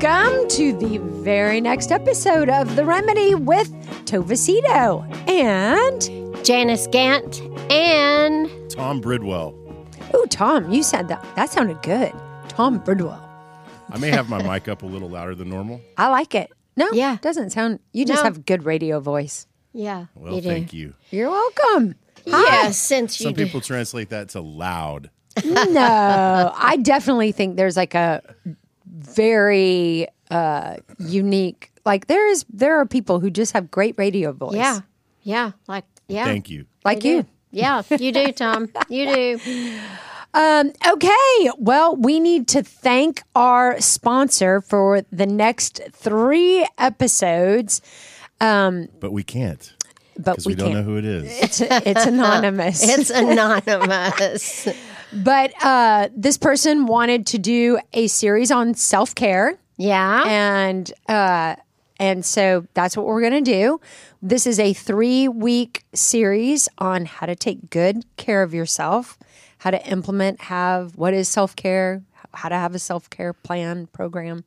welcome to the very next episode of The Remedy with Tova Sido and Janice Gaunt and Tom Bridwell. oh, Tom, you said that. That sounded good. Tom Bridwell. I may have my mic up a little louder than normal. I like it. No, Yeah. doesn't sound. You just No. have good radio voice. yeah, Well, you do. thank you. You're welcome. Yeah, since you Some do. people translate that to loud. No, I definitely think there's like a very uh, unique. Like there is, there are people who just have great radio voice. yeah, yeah, like yeah, Thank you. like you you. do. Yeah, you do, Tom. You do. Um, okay. Well, we need to thank our sponsor for the next three episodes. But we can't But because we, we, don't can't. know who it is. It's, it's anonymous. It's anonymous. but uh, this person wanted to do a series on self care. Yeah, and uh, and so that's what we're going to do. This is a three week series on how to take good care of yourself, how to implement, have what is self care, how to have a self care plan program.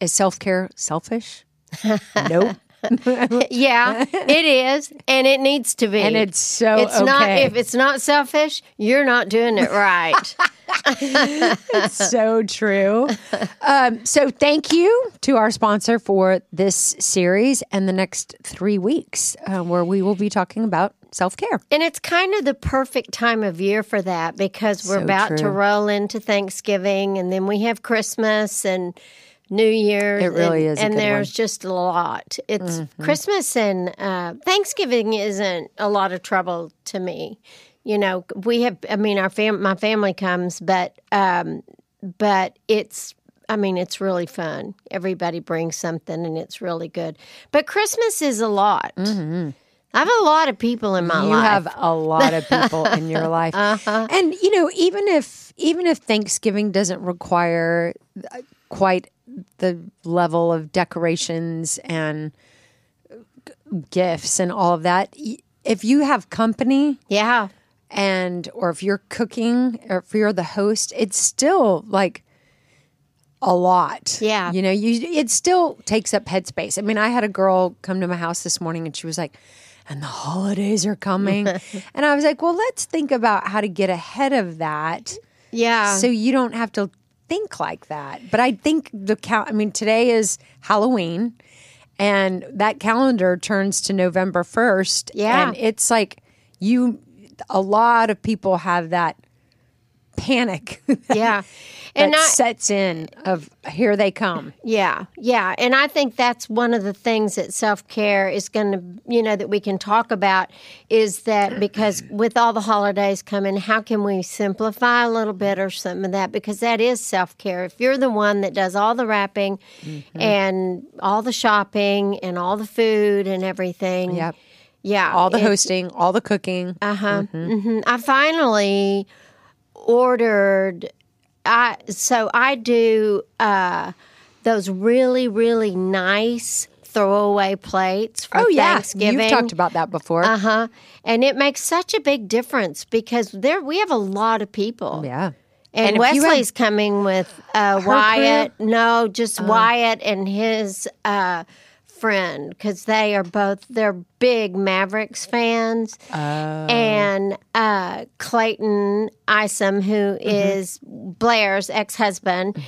Is self care selfish? nope. yeah, it is, and it needs to be. And it's so It's not if it's not selfish, you're not doing it right. It's so true. Um, so thank you to our sponsor for this series and the next three weeks, uh, where we will be talking about self care. And it's kind of the perfect time of year for that because we're So about to roll into Thanksgiving and then we have Christmas and New Year's. It really and, is And there's one. just a lot. It's Mm-hmm. Christmas and uh, Thanksgiving isn't a lot of trouble to me. You know, we have, I mean, our fam, my family comes, but, um, but it's, I mean, it's really fun. Everybody brings something and it's really good. But Christmas is a lot. I have a lot of people in my you life. You have a lot of people in your life and you know even if even if thanksgiving doesn't require uh, quite the level of decorations and gifts and all of that if you have company yeah. and or if you're cooking or if you're the host it's still like a lot Yeah. you know you it still takes up headspace i mean i had a girl come to my house this morning and she was like and the holidays are coming and i was like well let's think about how to get ahead of that Yeah. so you don't have to think like that but i think the cal- i mean today is halloween and that calendar turns to november 1st Yeah. and it's like you a lot of people have that panic yeah. that And I, sets in of here they come yeah, yeah. And I think that's one of the things that self care is going to, you know, that we can talk about is that because with all the holidays coming, how can we simplify a little bit or some of that? Because that is self care. If you're the one that does all the wrapping Mm-hmm. and all the shopping and all the food and everything. Yep. Yeah. all the hosting all the cooking Uh huh. hmm I finally ordered. I so I do uh, those really really nice throwaway plates for oh yeah Thanksgiving. you've talked about that before Uh huh. And it makes such a big difference because there we have a lot of people. yeah And, And Wesley's coming with uh, Wyatt. No, just Wyatt and his uh, friend because they are both they're big Mavericks fans. And uh, Clayton Isom, who is Blair's ex-husband,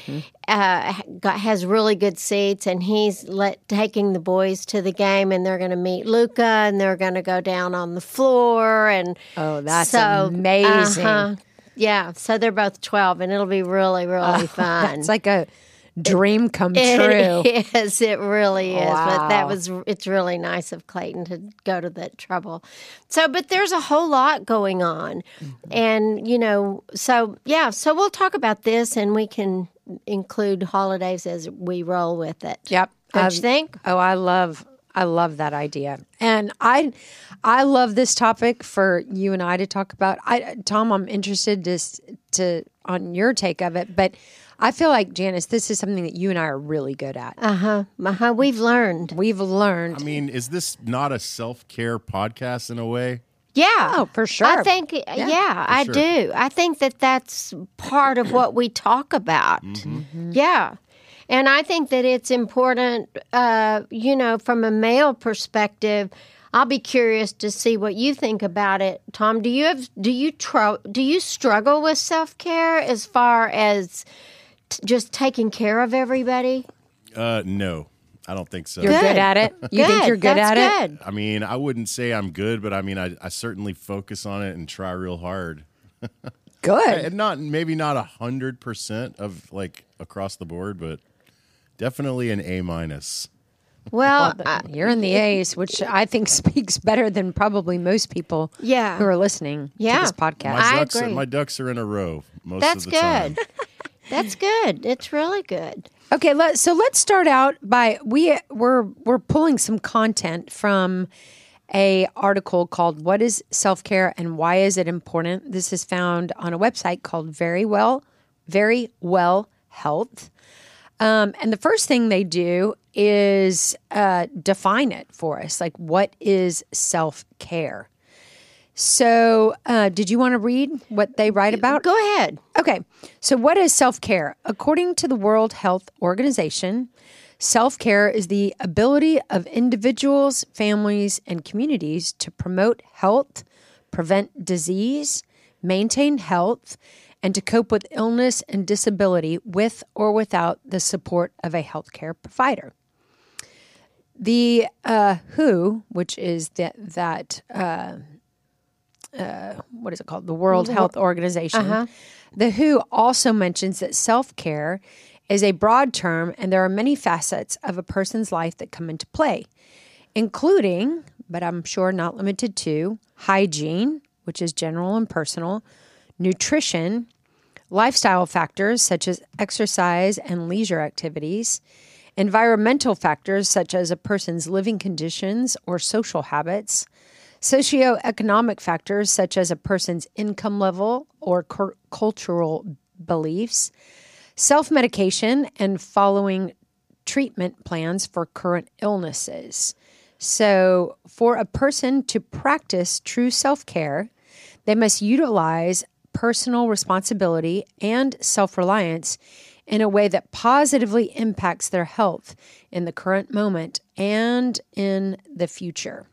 uh, got, has really good seats, and he's let taking the boys to the game, and they're going to meet Luka, and they're going to go down on the floor, and Oh, that's so, amazing. uh-huh. Yeah, so they're both 12 and it'll be really, really fun. It's like a dream come true. It is. It really is. But that was, it's really nice of Clayton to go to that trouble. So, but there's a whole lot going on. Mm-hmm. And, you know, so yeah, so we'll talk about this and we can include holidays as we roll with it. Yep. Don't Um, you think? Oh, I love I love that idea. And I I love this topic for you and I to talk about. I Tom, I'm interested to to on your take of it, but I feel like Janice, this is something that you and I are really good at. Uh huh. Uh huh. We've learned. We've learned. I mean, is this not a self care podcast in a way? Yeah. Oh, for sure. I think, yeah, I sure. do. I think that that's part of what we talk about. Mm-hmm. Yeah. And I think that it's important, uh, you know, from a male perspective. I'll be curious to see what you think about it, Tom. Do you have do you tr- do you struggle with self care as far as t- just taking care of everybody? Uh, no, I don't think so. you're good. Good. at it. You think you're good That's at it? good. I mean, I wouldn't say I'm good, but I mean, I, I certainly focus on it and try real hard. Good. And not maybe not a hundred percent of like across the board, but definitely an A minus. Well, I- You're in the A's, which I think speaks better than probably most people Yeah. who are listening Yeah. to this podcast. My I ducks are agree. my ducks are in a row most that's of the time. good. That's good. It's really good. Okay, let, so let's start out by we we're we're pulling some content from a article called "What is Self Care and Why Is It Important." This is found on a website called Very Well Very Well Health. Um, and the first thing they do is uh, define it for us. Like, what is self care? So, uh, did you want to read what they write about? Go ahead. Okay, so what is self care? According to the World Health Organization, self care is the ability of individuals, families, and communities to promote health, prevent disease, maintain health, and to cope with illness and disability with or without the support of a healthcare provider. The uh, WHO, which is that that what is it called? The World Health Organization. Uh-huh. The WHO also mentions that self care is a broad term and there are many facets of a person's life that come into play, including, but I'm sure not limited to, hygiene, which is general and personal, nutrition, lifestyle factors such as exercise and leisure activities, environmental factors such as a person's living conditions or social habits, socioeconomic factors such as a person's income level or cur- cultural beliefs, self medication, and following treatment plans for current illnesses. So, for a person to practice true self care, they must utilize personal responsibility and self reliance in a way that positively impacts their health in the current moment and in the future.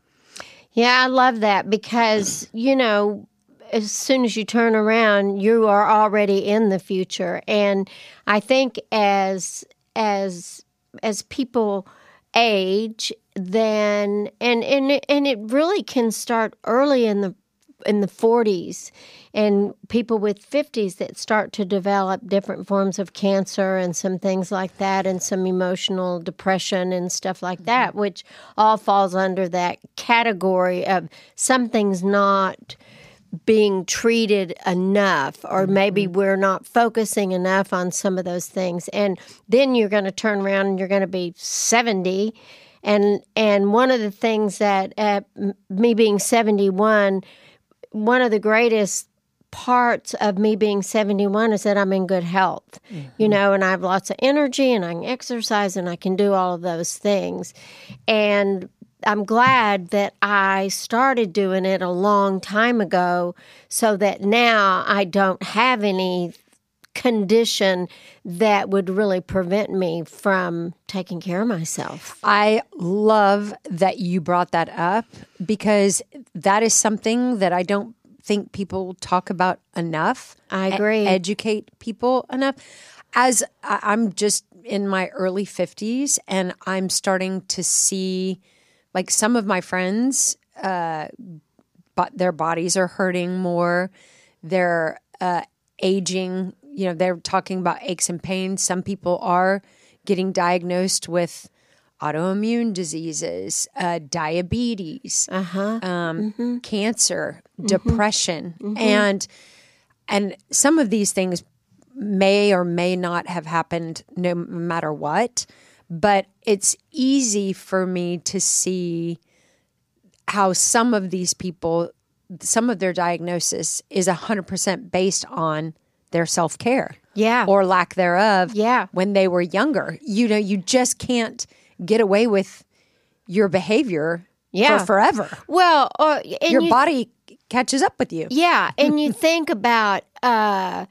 Yeah, I love that because, you know, as soon as you turn around, you are already in the future. And I think as as as people age, then and and and it really can start early in the in the 40s and people with 50s that start to develop different forms of cancer and some things like that and some emotional depression and stuff like that which all falls under that category of something's not being treated enough or maybe we're not focusing enough on some of those things. And then you're going to turn around and you're going to be 70 and and one of the things that uh, me being 71 one of the greatest parts of me being 71 is that I'm in good health, you mm-hmm. know, and I have lots of energy and I can exercise and I can do all of those things. And I'm glad that I started doing it a long time ago so that now I don't have any condition that would really prevent me from taking care of myself. I love that you brought that up because that is something that I don't think people talk about enough. I agree. educate people enough. As I- I'm just in my early 50s and I'm starting to see like some of my friends uh but their bodies are hurting more. They're uh aging, you know, they're talking about aches and pains. Some people are getting diagnosed with autoimmune diseases, uh, diabetes, um, cancer, depression, and and some of these things may or may not have happened no matter what. But it's easy for me to see how some of these people, some of their diagnosis is 100% based on their self care. Yeah. or lack thereof Yeah. when they were younger. You know, you just can't get away with your behavior Yeah. for forever. well, or and Your you- body catches up with you. Yeah, and you think about uh,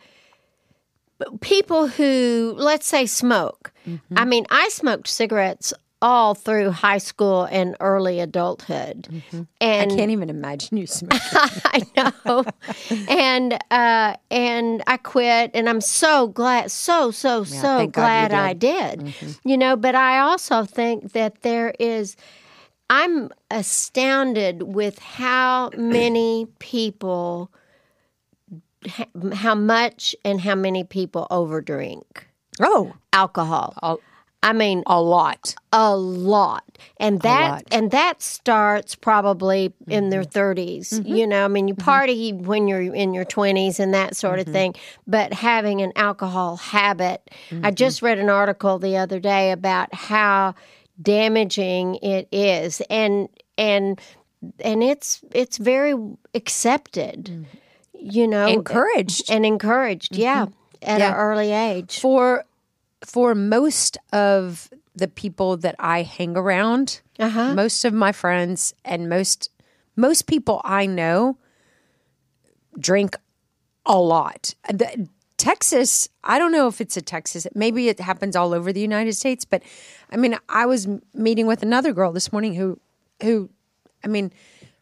people who, let's say, smoke. Mm-hmm. I mean, I smoked cigarettes all through high school and early adulthood, Mm-hmm. I can't even imagine you smoking. I know, and uh, and I quit, and I'm so glad, so so so God you glad I did. You know, but I also think that there is. I'm astounded with how many people, how much, and how many people overdrink oh, alcohol. a, I mean, a lot. a lot. And that lot. and that starts probably in their mm-hmm. 30s mm-hmm. you know? I mean you mm-hmm. party when you're in your 20s and that sort of thing but having an alcohol habit. I just read an article the other day about how damaging it is and and and it's it's very accepted mm. you know? Encouraged. and encouraged yeah at Yeah. an early age. For for most of the people that I hang around, uh-huh most of my friends and most most people I know drink a lot. The, Texas, I don't know if it's a Texas. Maybe it happens all over the United States, but I mean, I was meeting with another girl this morning who who I mean,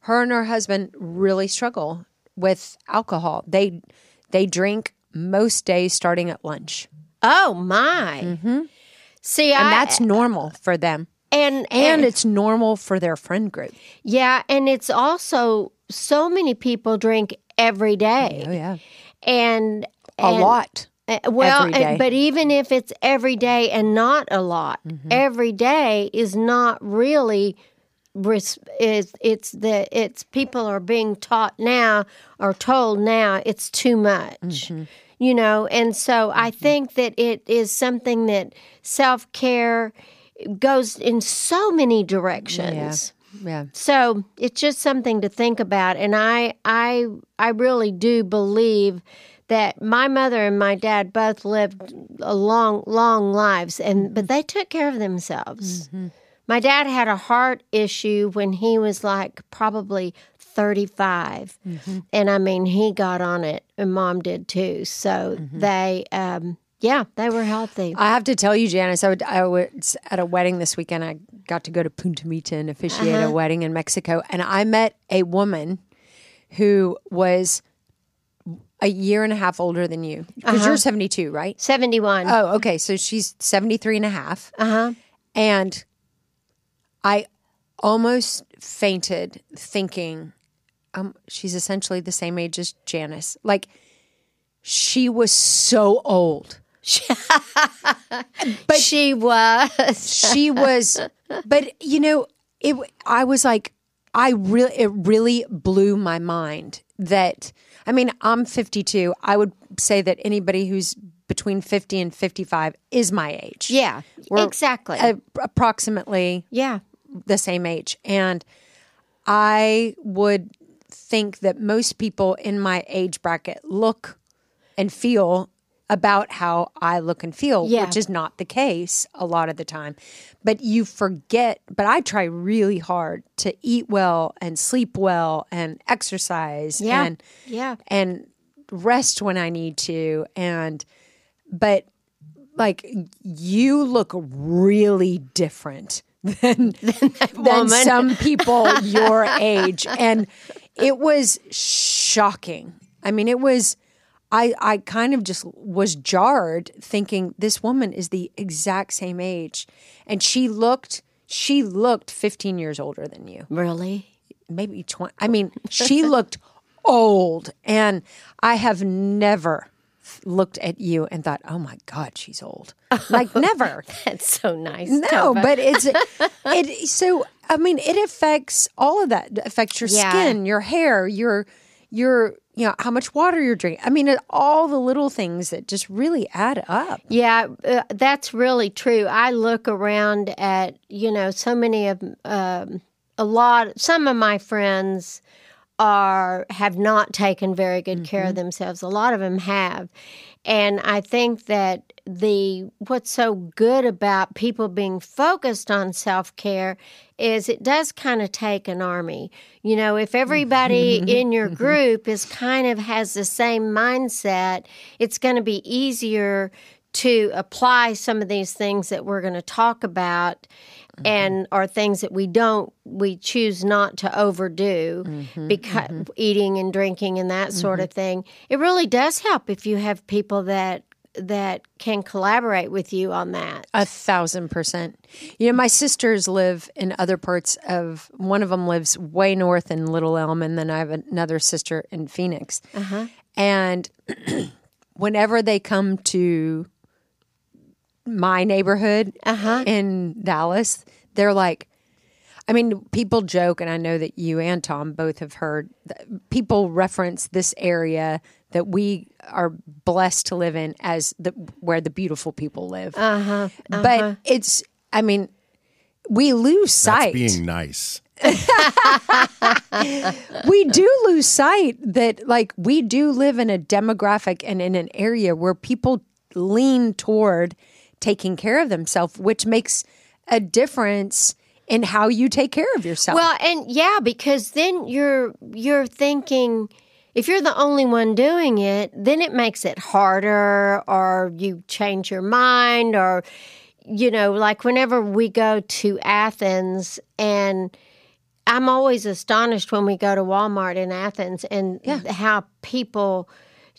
her and her husband really struggle with alcohol. They they drink most days starting at lunch. Oh my! See, And I that's normal for them. and And it's normal for their friend group. yeah, and it's also so many people drink every day, Oh yeah. and A and- lot. uh, Well, and- but even if it's every day and not a lot, Mm-hmm. every day is not really. res- Is it's the it's people are being taught now or told now it's too much, Mm-hmm. You know, and so I mm-hmm. think that it is something that self care goes in so many directions. Yeah. yeah. So it's just something to think about, and I I I really do believe that my mother and my dad both lived a long long lives, and mm-hmm. but they took care of themselves. Mm-hmm. My dad had a heart issue when he was like probably 35. And I mean, he got on it, and mom did too. So they, um, yeah, they were healthy. I have to tell you, Janice, I, would, I was at a wedding this weekend. I got to go to Punta Mita and officiate Uh-huh. a wedding in Mexico. And I met a woman who was a year and a half older than you. Because Uh-huh. you're 72, right? 71. Oh, okay. So she's 73 and a half. Uh huh. And I almost fainted thinking, um, she's essentially the same age as Janice. Like, she was so old. But she was. She was, but you know, it. I was like, I really, it really blew my mind that. I mean, I'm 52. I would say that anybody who's between 50 and 55 is my age. Yeah, We're exactly. a- approximately yeah. the same age. And I would think that most people in my age bracket look and feel about how I look and feel, Yeah. which is not the case a lot of the time. But you forget, but I try really hard to eat well and sleep well and exercise Yeah. and Yeah. and rest when I need to and but like you look really different than than woman. some people your age and it was shocking. I mean it was I I kind of just was jarred thinking this woman is the exact same age and she looked she looked 15 years older than you Really? maybe 20 i mean she looked old and i have never looked at you and thought oh my god she's old like never That's so nice. no Tova. but it's it so i mean it affects all of that it affects your Yeah. skin your hair your your you know how much water you're drinking i mean it, all the little things that just really add up Yeah, uh, that's really true. I look around at, you know, so many of um, a lot, some of my friends are have not taken very good care of mm-hmm. themselves. A lot of them have. And I think that the what's so good about people being focused on self-care is it does kind of take an army. You know, if everybody mm-hmm. in your mm-hmm. group is kind of has the same mindset, it's going to be easier to apply some of these things that we're going to talk about and mm-hmm. are things that we don't we choose not to overdo mm-hmm. because mm-hmm. eating and drinking and that sort of thing it really does help if you have people that that can collaborate with you on that A thousand percent. You know, my sisters live in other parts of. One of them lives way north in Little Elm, and then I have another sister in Phoenix. Uh-huh. And whenever they come to my neighborhood in Dallas, they're like, I mean, people joke, and I know that you and Tom both have heard. that People reference this area that we are blessed to live in as the where the beautiful people live. Uh-huh, But it's, I mean, we lose That's sight. being nice. we do lose sight that, like, we do live in a demographic and in an area where people lean toward taking care of themselves, which makes a difference in how you take care of yourself. Well, and yeah, because then you're you're thinking if you're the only one doing it, then it makes it harder or you change your mind or you know, like whenever we go to Athens and I'm always astonished when we go to Walmart in Athens and how people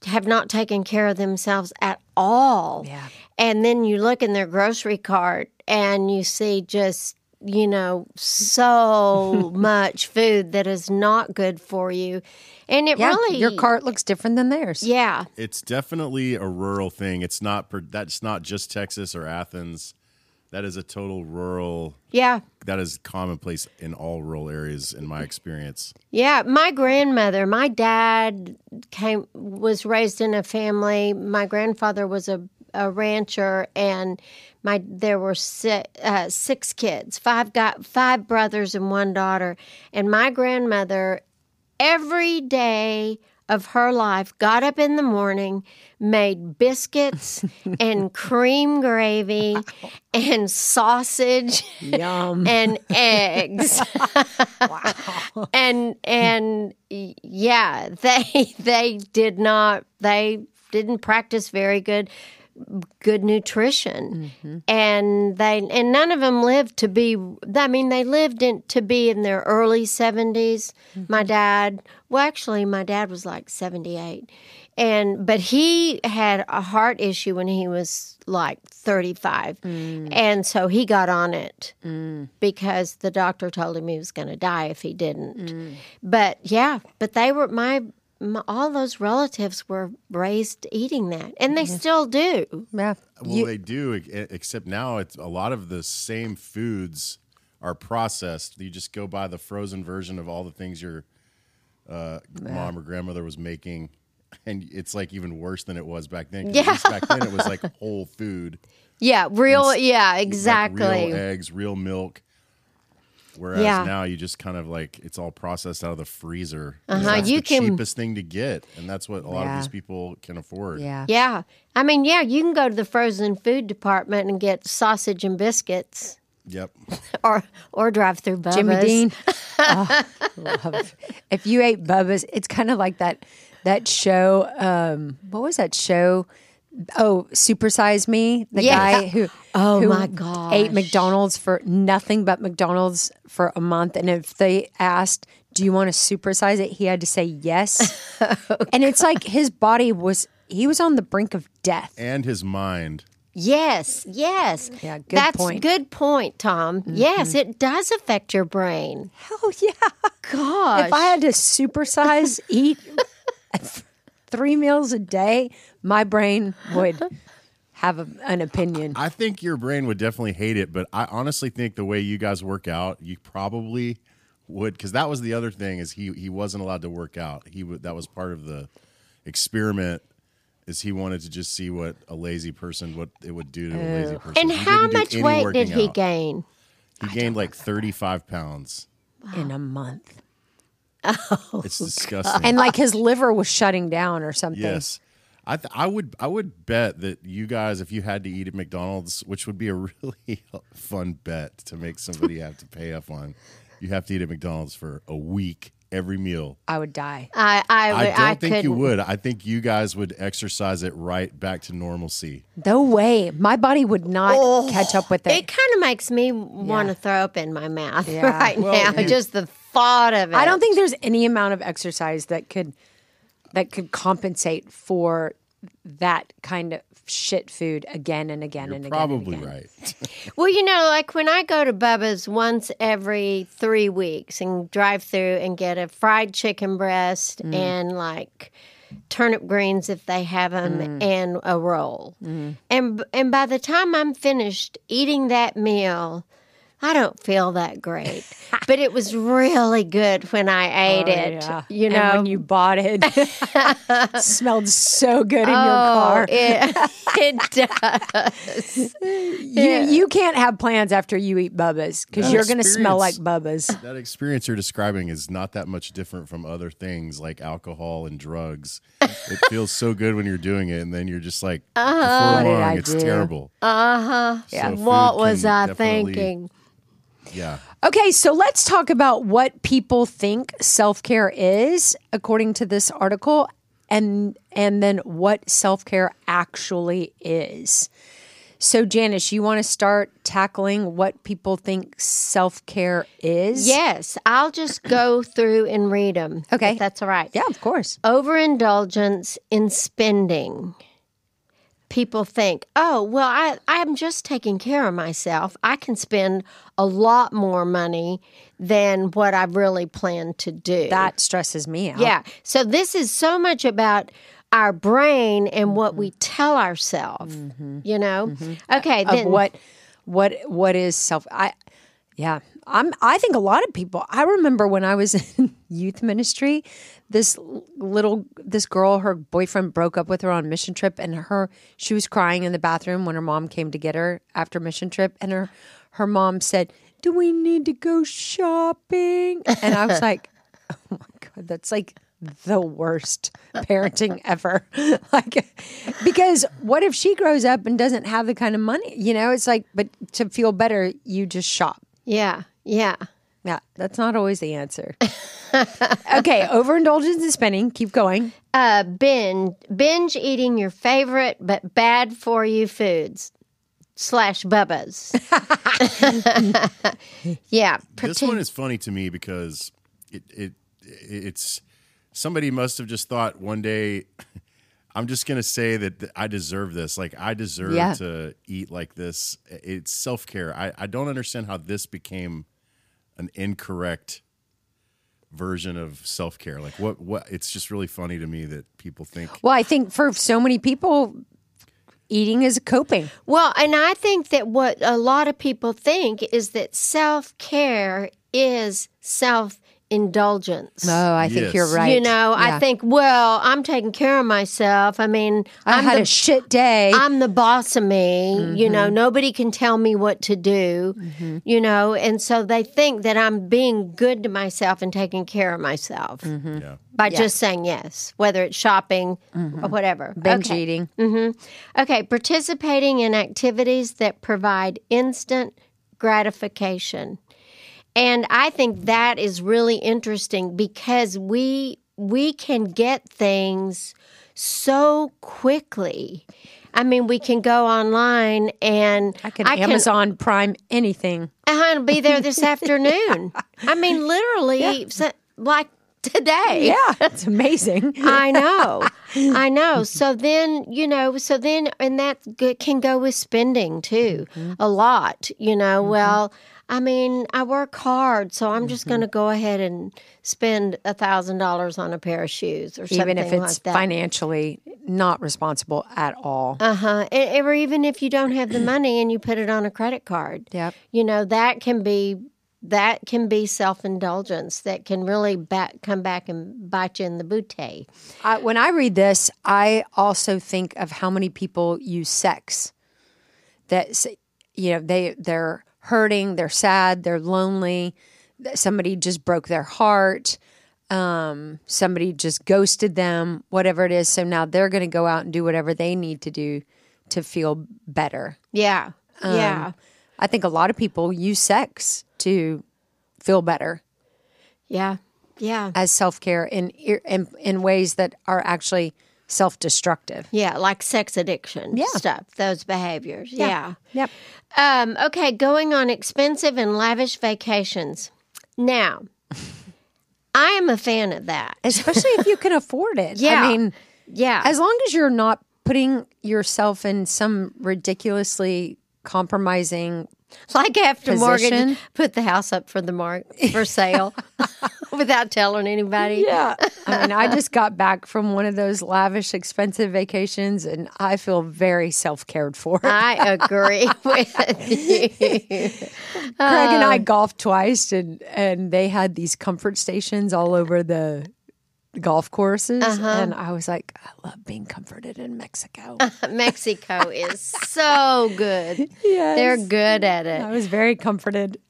have not taken care of themselves at all. Yeah. And then you look in their grocery cart and you see just, you know, so much food that is not good for you. And it yeah, really your cart looks different than theirs. Yeah. It's definitely a rural thing. It's not. That's not just Texas or Athens. That is a total rural. Yeah. That is commonplace in all rural areas, in my experience. Yeah, my grandmother, my dad came was raised in a family. My grandfather was a, a rancher, and my there were six, uh, six kids, five got five brothers and one daughter. And my grandmother, every day of her life, got up in the morning, made biscuits and cream gravy and sausage Yum. and eggs. wow. and and yeah, they they did not they didn't practice very good good nutrition. And they and none of them lived to be I mean they lived in to be in their early 70s. My mm-hmm. dad, well actually my dad was like 78 and but he had a heart issue when he was like 35 mm. and so he got on it mm. because the doctor told him he was going to die if he didn't. Mm. But yeah but they were my, my all those relatives were raised eating that and they still do Yeah. Well, You- they do, e- except now it's a lot of the same foods are processed. You just go buy the frozen version of all the things your uh, mom or grandmother was making, and it's like even worse than it was back then. 'cause at Yeah. least back then it was like whole food, yeah real It's yeah like exactly real eggs, real milk. Whereas Yeah. now you just kind of like it's all processed out of the freezer. Uh-huh, That's you the can- cheapest thing to get, and that's what a lot Yeah. of these people can afford. Yeah. yeah i mean yeah you can go to the frozen food department and get sausage and biscuits Yep. or or drive through Bubba's. Jimmy Dean. oh, love. If you ate Bubba's, it's kind of like that that show. Um, what was that show? Oh, Supersize Me. The Yeah. guy who Oh, who my god ate. McDonald's for nothing but McDonald's for a month, and if they asked, "Do you want to supersize it?" he had to say yes, and it's like his body was. He was on the brink of death. And his mind. Yes, yes. Yeah, good That's point. Mm-hmm. good point, Tom. Yes, it does affect your brain. Oh yeah. Gosh. If I had to supersize, eat three meals a day, my brain would have a, an opinion. I think your brain would definitely hate it, but I honestly think the way you guys work out, you probably would because that was the other thing is he he wasn't allowed to work out. He would that was part of the experiment is he wanted to just see what a lazy person what it would do to a lazy person. and He how much weight did he out. gain? He gained like 35 pounds. in a month. Oh, it's disgusting. and like his liver was shutting down or something. Yes. I th- I would I would bet that you guys if you had to eat at McDonald's, which would be a really fun bet to make somebody have to pay up on, you have to eat at McDonald's for a week every meal. I would die. I I, I don't I think you couldn't. would. I think you guys would exercise it right back to normalcy. No way. My body would not oh, catch up with It it. kind of makes me want to throw up in my mouth Yeah. right Well, now. you- Just the thought of it. I don't think there's any amount of exercise that could that could compensate for that kind of shit food again and again You're and again. probably and again. right. Well, you know, like when I go to Bubba's once every three weeks and drive through and get a fried chicken breast Mm. and like turnip greens if they have them Mm. and a roll. And and by the time I'm finished eating that meal, I don't feel that great. but it was really good when I ate Oh, it. yeah. You And know, when you bought it, smelled so good in your Oh, car. it, it does. you, you can't have plans after you eat Bubba's because you're going to smell like Bubba's. that experience you're describing is not that much different from other things like alcohol and drugs. It feels so good when you're doing it, and then you're just like, Uh-huh. Before long, it's do? terrible. Uh huh. So food what was I thinking? Yeah. Okay, so let's talk about what people think self care is, according to this article, and and then what self care actually is. So, Janice, you want to start tackling what people think self care is? Yes, I'll just go through and read them. Okay. if that's all right. Yeah, of course. Overindulgence in spending. People think, oh, well, I, I'm just taking care of myself. I can spend a lot more money than what I really plan to do. That stresses me out. Yeah. So this is so much about our brain and what we mm-hmm. tell ourselves. Mm-hmm. You know. Mm-hmm. Okay. Of Then what what what is self I yeah. I'm I think a lot of people I remember when I was in youth ministry, this little this girl, her boyfriend broke up with her on mission trip and her she was crying in the bathroom when her mom came to get her after mission trip and her her mom said, Do we need to go shopping? And I was like, Oh my god, that's like the worst parenting ever. like because what if she grows up and doesn't have the kind of money? You know, it's like but to feel better, you just shop. Yeah. Yeah. Yeah, that's not always the answer. okay, overindulgence in spending. Keep going. Uh, binge binge eating your favorite but bad for you foods slash bubbas. yeah. This one is funny to me because it, it it's somebody must have just thought one day I'm just gonna say that th- I deserve this. Like I deserve Yeah. to eat like this. It's self care. I, I don't understand how this became an incorrect version of self care. Like what what it's just really funny to me that people think Well, I think for so many people, eating is coping. Well, and I think that what a lot of people think is that self care is self indulgence. Oh, I think Yes. you're right. You know, Yeah. I think, well, I'm taking care of myself. I mean, I I'm had the, a shit day. I'm the boss of me. You know, Mm-hmm. nobody can tell me what to do, you know, and so they think that I'm being good to myself and taking care of myself Mm-hmm. yeah. by just saying yes, whether it's shopping or whatever. binge Okay. eating. Okay, participating in activities that provide instant gratification. And I think that is really interesting because we we can get things so quickly. I mean, we can go online and I can I Amazon Prime anything. I'll be there this afternoon. I mean, literally, so- like today. Yeah, it's amazing. I know. I know. So then, you know, so then, and that can go with spending too, Mm-hmm. a lot, you know. Well, I mean, I work hard, so I'm just Mm-hmm. going to go ahead and spend a thousand dollars on a pair of shoes or something Even if it's like financially not responsible at all. Uh huh. Or even if you don't have the money and you put it on a credit card. Yep. You know that can be that can be self indulgence that can really back, come back and bite you in the booty. I, when I read this, I also think of how many people use sex. That you know they they're hurting, they're sad, they're lonely. Somebody just broke their heart. um, somebody just ghosted them, whatever it is. So now they're going to go out and do whatever they need to do to feel better. Yeah. yeah. I think a lot of people use sex to feel better Yeah. Yeah. as self care in, in in ways that are actually self destructive. Yeah, like sex addiction Yeah. stuff, those behaviors. Yeah. Yep. Um, okay, going on expensive and lavish vacations. Now, I am a fan of that. Especially if you can afford it. Yeah. I mean, Yeah. as long as you're not putting yourself in some ridiculously compromising like after mortgage Position. put the house up for the mark for sale without telling anybody. Yeah. I mean, I just got back from one of those lavish, expensive vacations and I feel very self cared for. I agree with you. Craig and I uh, golfed twice and, and they had these comfort stations all over the golf courses. Uh-huh. And I was like, I love being comforted in Mexico. Mexico is so good. Yes. They're good at it. I was very comforted.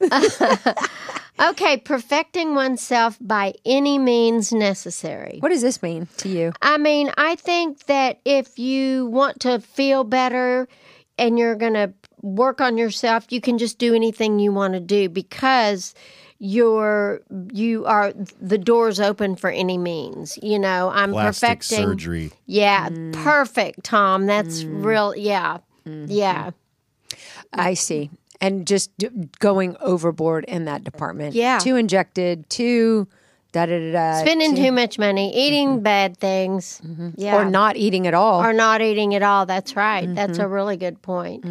Okay, perfecting oneself by any means necessary. what does this mean to you? I mean, I think that if you want to feel better and you're going to work on yourself, you can just do anything you want to do because you're you are the doors open for any means. You know, I'm Plastic perfecting surgery. Yeah, mm. perfect, Tom. That's mm. real yeah. Mm-hmm. Yeah. I see. And just d- going overboard in that department. Yeah. Too injected, too da da da da. Spending too much money, eating mm-hmm. bad things. Mm-hmm. Yeah. Or not eating at all. or not eating at all. That's right. That's a really good point.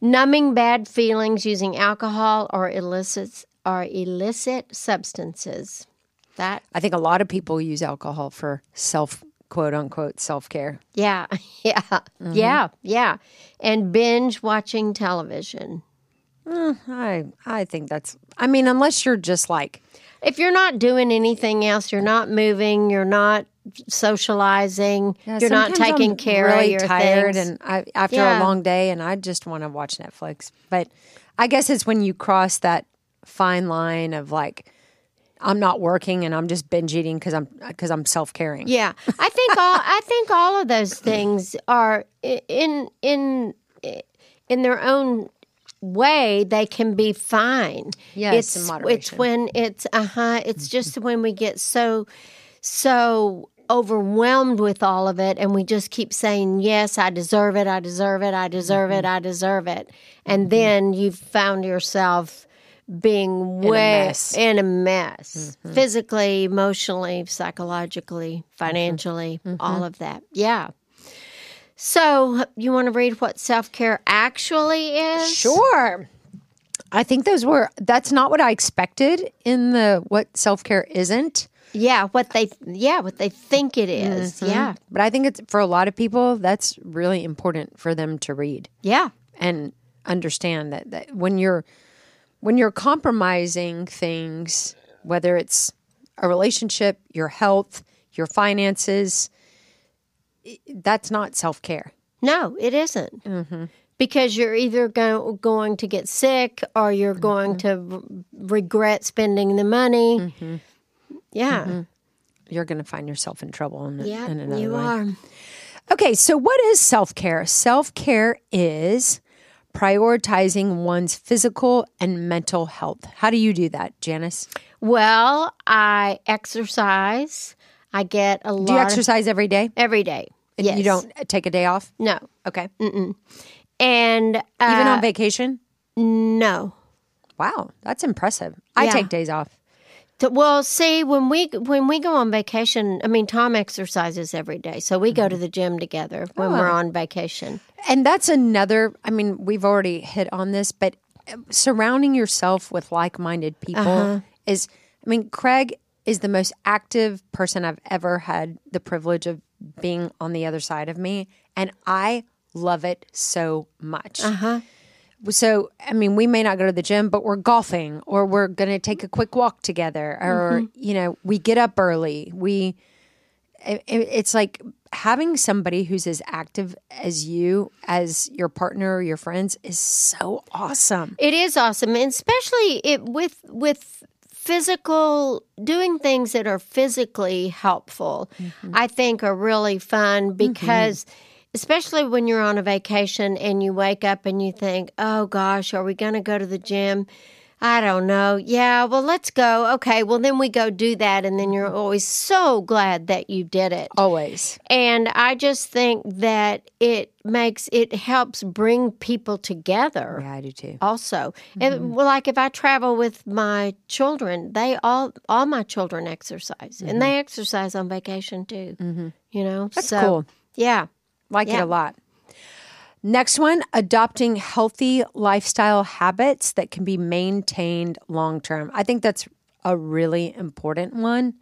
Numbing bad feelings using alcohol or illicit or illicit substances. That I think a lot of people use alcohol for self quote unquote self care. yeah, yeah, mm-hmm. yeah, yeah. And binge watching television. Mm, I I think that's I mean, unless you're just like If you're not doing anything else, you're not moving, you're not socializing, yeah, you're not taking I'm care really of your tired things. and I after Yeah. a long day and I just want to watch Netflix. But I guess it's when you cross that fine line of like I'm not working and I'm just binge eating because I'm because I'm self caring. Yeah, I think all I think all of those things are in in in their own way they can be fine. Yes, it's it's when it's uh huh. It's just when we get so so overwhelmed with all of it and we just keep saying yes i deserve it i deserve it i deserve it i deserve it and then you've found yourself being way mess. in a mess mm-hmm. physically emotionally psychologically mm-hmm. financially mm-hmm. all of that. Yeah. So you want to read what self-care actually is? Sure. I think those were that's not what I expected in the what self care isn't. yeah what they yeah what they think it is. yeah. But I think it's for a lot of people that's really important for them to read. Yeah. And understand that, that when you're when you're compromising things, whether it's a relationship, your health, your finances, that's not self care. No, it isn't. Mm-hmm. Because you're either go, going to get sick or you're going mm-hmm. to r- regret spending the money. Mm-hmm. Yeah. You're going to find yourself in trouble in, Yeah, in another you way. are. Okay, so what is self care? Self care is prioritizing one's physical and mental health. How do you do that, Janice? Well, I exercise. I get a lot Do you of- exercise every day? every day. Yes. You don't take a day off? No. Okay. And uh, Even on vacation? no. Wow, that's impressive. I Yeah. take days off. Well, see, when we when we go on vacation, I mean, Tom exercises every day, so we go to the gym together when we're on vacation. And that's another, I mean, we've already hit on this, but uh, surrounding yourself with like minded people Uh-huh. is, I mean, Craig is the most active person I've ever had the privilege of being on the other side of me. And I love it so much. Uh-huh. So, I mean, we may not go to the gym, but we're golfing or we're going to take a quick walk together or, Mm-hmm. you know, we get up early. We, it, it- it's like having somebody who's as active as you, as your partner or your friends, is so awesome. It is awesome, and especially it with with physical doing things that are physically helpful i think are really fun because especially when you're on a vacation and you wake up and you think oh gosh are we going to go to the gym i don't know yeah well let's go okay well then we go do that and then you're always so glad that you did it Always. and I just think that it makes it helps bring people together Yeah, I do too. also. And mm-hmm. well, like if I travel with my children, they all all my children exercise, and mm-hmm. they exercise on vacation too. Mm-hmm. You know, That's so, cool. Yeah, Like it a lot. Next one, adopting healthy lifestyle habits that can be maintained long term. I think that's a really important one.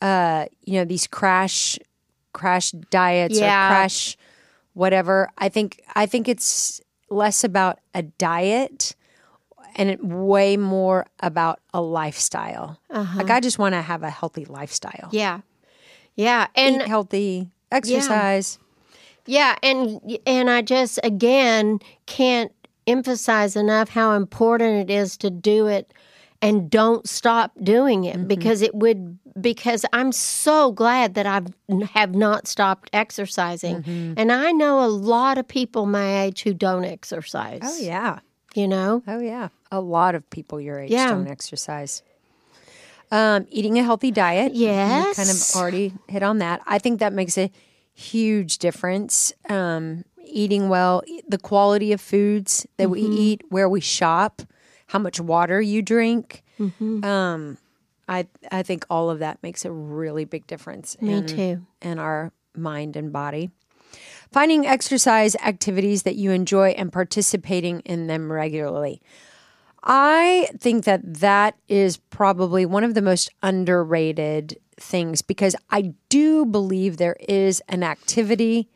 Uh, you know, these crash crash diets Yeah. or crash whatever. I think I think it's less about a diet and it way more about a lifestyle. Like I just want to have a healthy lifestyle. yeah, yeah, and Eat healthy, exercise. Yeah, and and I just again can't emphasize enough how important it is to do it and don't stop doing it because it would because I'm so glad that I've have not stopped exercising. And I know a lot of people my age who don't exercise. Oh yeah. You know? Oh yeah, a lot of people your age Yeah. don't exercise. Um, eating a healthy diet. you kind of already hit on that. I think that makes a huge difference. Um, eating well, the quality of foods that we eat, where we shop, how much water you drink. Um, I I think all of that makes a really big difference. Me in, too. in our mind and body. Finding exercise activities that you enjoy and participating in them regularly. I think that that is probably one of the most underrated things because I do believe there is an activity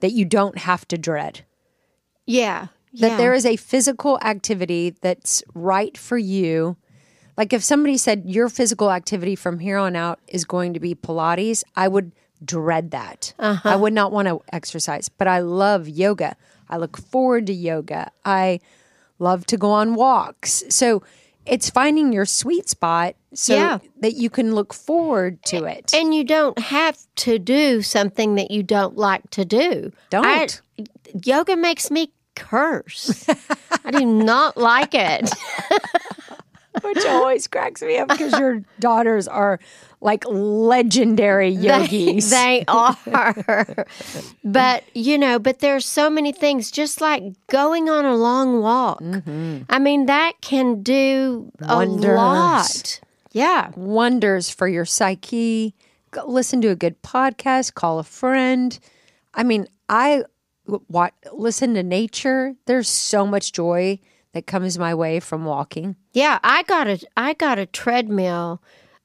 that you don't have to dread. Yeah. That yeah. there is a physical activity that's right for you. Like if somebody said your physical activity from here on out is going to be Pilates, I would dread that. Uh-huh. I would not want to exercise, but I love yoga. I look forward to yoga. I love to go on walks. So it's finding your sweet spot so Yeah. that you can look forward to it. And you don't have to do something that you don't like to do. Don't. I- yoga makes me curse. I do not like it. Which always cracks me up because your daughters are like legendary yogis. they are. but, you know, but there's so many things, just like going on a long walk. Mm-hmm. I mean, that can do a Wonders. lot. Yeah. wonders for your psyche. Go listen to a good podcast, call a friend. I mean, I wa listen to nature. There's so much joy that comes my way from walking. Yeah, I got a I got a treadmill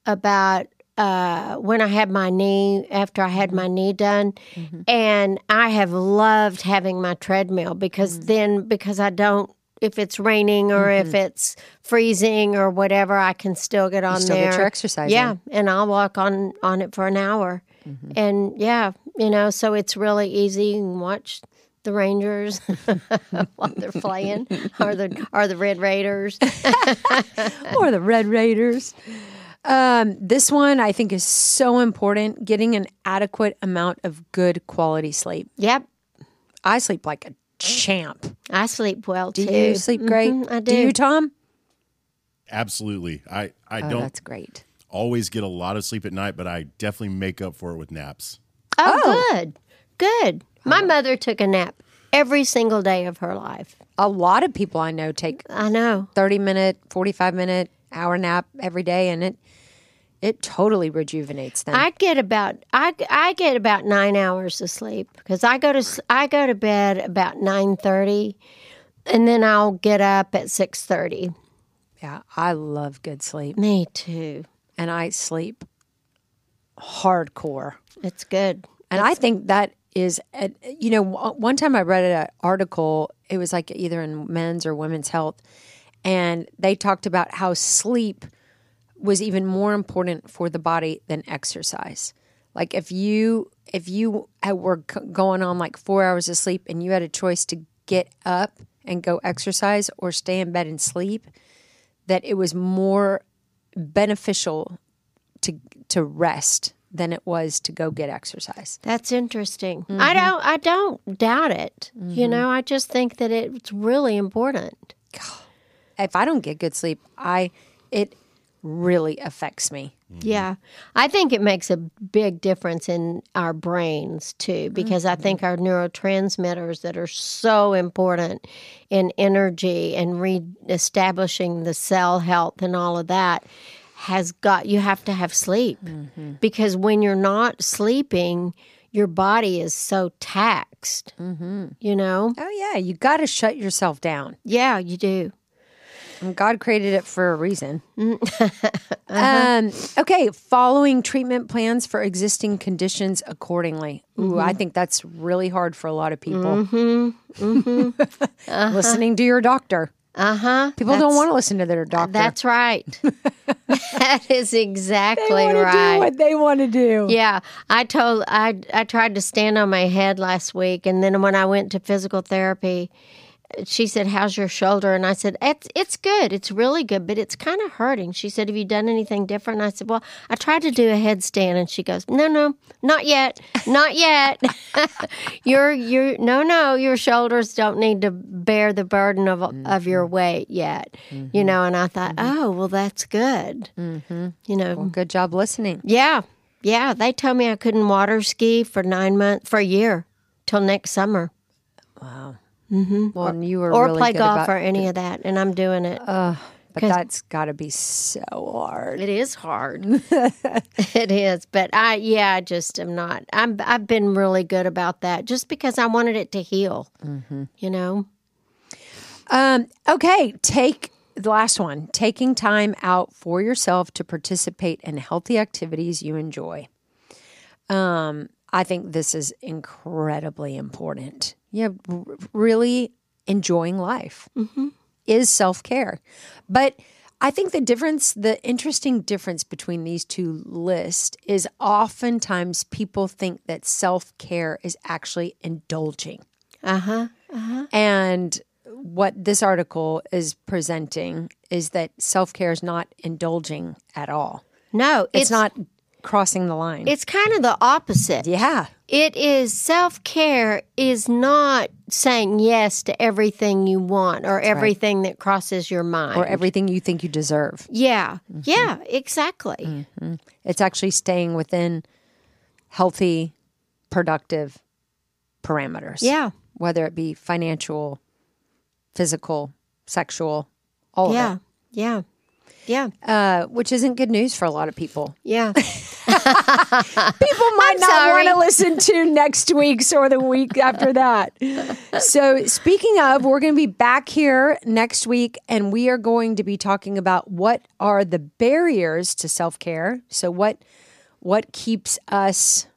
about uh, when I had my knee after I had mm-hmm. my knee done, mm-hmm. and I have loved having my treadmill because mm. then because I don't if it's raining or if mm-hmm. it's freezing or whatever, I can still get on still there. get your exercise Yeah, and I'll walk on on it for an hour, and yeah, you know, so it's really easy. You can watch the Rangers while they're playing, or the or the Red Raiders. or the Red Raiders. Um, this one I think is so important getting an adequate amount of good quality sleep. Yep, I sleep like a champ. I sleep well Do too. you sleep great? Mhm, I Do do. you, Tom? Absolutely. I, I Oh, don't that's great. always get a lot of sleep at night, but I definitely make up for it with naps. Oh, good, good. My mother took a nap every single day of her life. A lot of people I know take I know. 30 minute, 45 minute, hour nap every day and it it totally rejuvenates them. I get about I, I get about nine hours of sleep because I go to I go to bed about nine thirty, and then I'll get up at six thirty. yeah, I love good sleep Me too. and I sleep hardcore. It's good. And I think that is, eh, you know, one time I read an article, it was like either in men's or women's health, and they talked about how sleep was even more important for the body than exercise. Like if you if you were going on like four hours of sleep and you had a choice to get up and go exercise or stay in bed and sleep, that it was more beneficial to to rest than it was to go get exercise. That's interesting. I mm-hmm. don't I don't doubt it. You mm-hmm. know, I just think that it's really important. If I don't get good sleep, I it really affects me. Mm-hmm. Yeah. I think it makes a big difference in our brains too, because I mm-hmm. think our neurotransmitters that are so important in energy and reestablishing the cell health and all of that has got, you have to have sleep. Mm-hmm. Because when you're not sleeping, your body is so taxed, you know? Oh yeah, you got to shut yourself down. Yeah, you do. God created it for a reason. Mm-hmm. Uh-huh. um, okay, following treatment plans for existing conditions accordingly. Ooh, I mm-hmm. think that's really hard for a lot of people. Mm-hmm. Uh-huh. Listening to your doctor. Uh huh. People don't want to listen to their doctor. That's right. that is exactly they right. do what they want to do. Yeah, I told I I tried to stand on my head last week, and then when I went to physical therapy, she said, "How's your shoulder?" And I said, "It's it's good. It's really good, but it's kind of hurting." She said, "Have you done anything different?" And I said, "Well, I tried to do a headstand," and she goes, "No, no, not yet, not yet. your your no no your shoulders don't need to bear the burden of of your mm-hmm. weight yet." You mm-hmm. know, and I thought, mm-hmm. "Oh, well, that's good." You know, Good job listening. yeah, yeah. They told me I couldn't water ski for nine months, for a year, till next summer, Well, and you were or really play golf about, or any of that. And I'm doing it. but that's got to be so hard. it is hard. it is, but I, yeah, I just am not. I'm. I've been really good about that, just because I wanted it to heal. You know. Um, okay, take the last one. Taking time out for yourself to participate in healthy activities you enjoy. Um, I think this is incredibly important. Yeah, r- really enjoying life is self care. But I think the difference, the interesting difference between these two lists is oftentimes people think that self care is actually indulging. Uh huh. Uh-huh. And what this article is presenting is that self care is not indulging at all. No, It's, not crossing the line. It's kind of the opposite. yeah. It is self care is not saying yes to everything you want or everything that crosses your mind. Or everything you think you deserve. yeah, Mm-hmm. yeah, exactly. It's actually staying within healthy, productive parameters. Yeah, Whether it be financial, physical, sexual, all of it. yeah, yeah, yeah. Uh, which isn't good news for a lot of people. yeah. people might not want to listen to next week's or the week after that. So, speaking of, we're going to be back here next week and we are going to be talking about what are the barriers to self-care. So, what what keeps us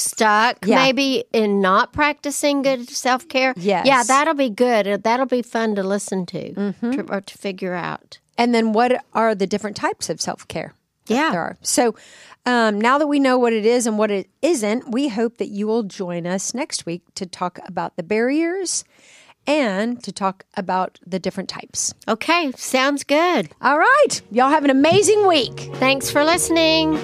Stuck Yeah. maybe in not practicing good self care. Yes. yeah, that'll be good. That'll be fun to listen to, Mm-hmm. to or to figure out. and then what are the different types of self-care? Yeah. There are. So, um, now that we know what it is and what it isn't, we hope that you will join us next week to talk about the barriers and to talk about the different types. Okay, sounds good. All right. Y'all have an amazing week. Thanks for listening.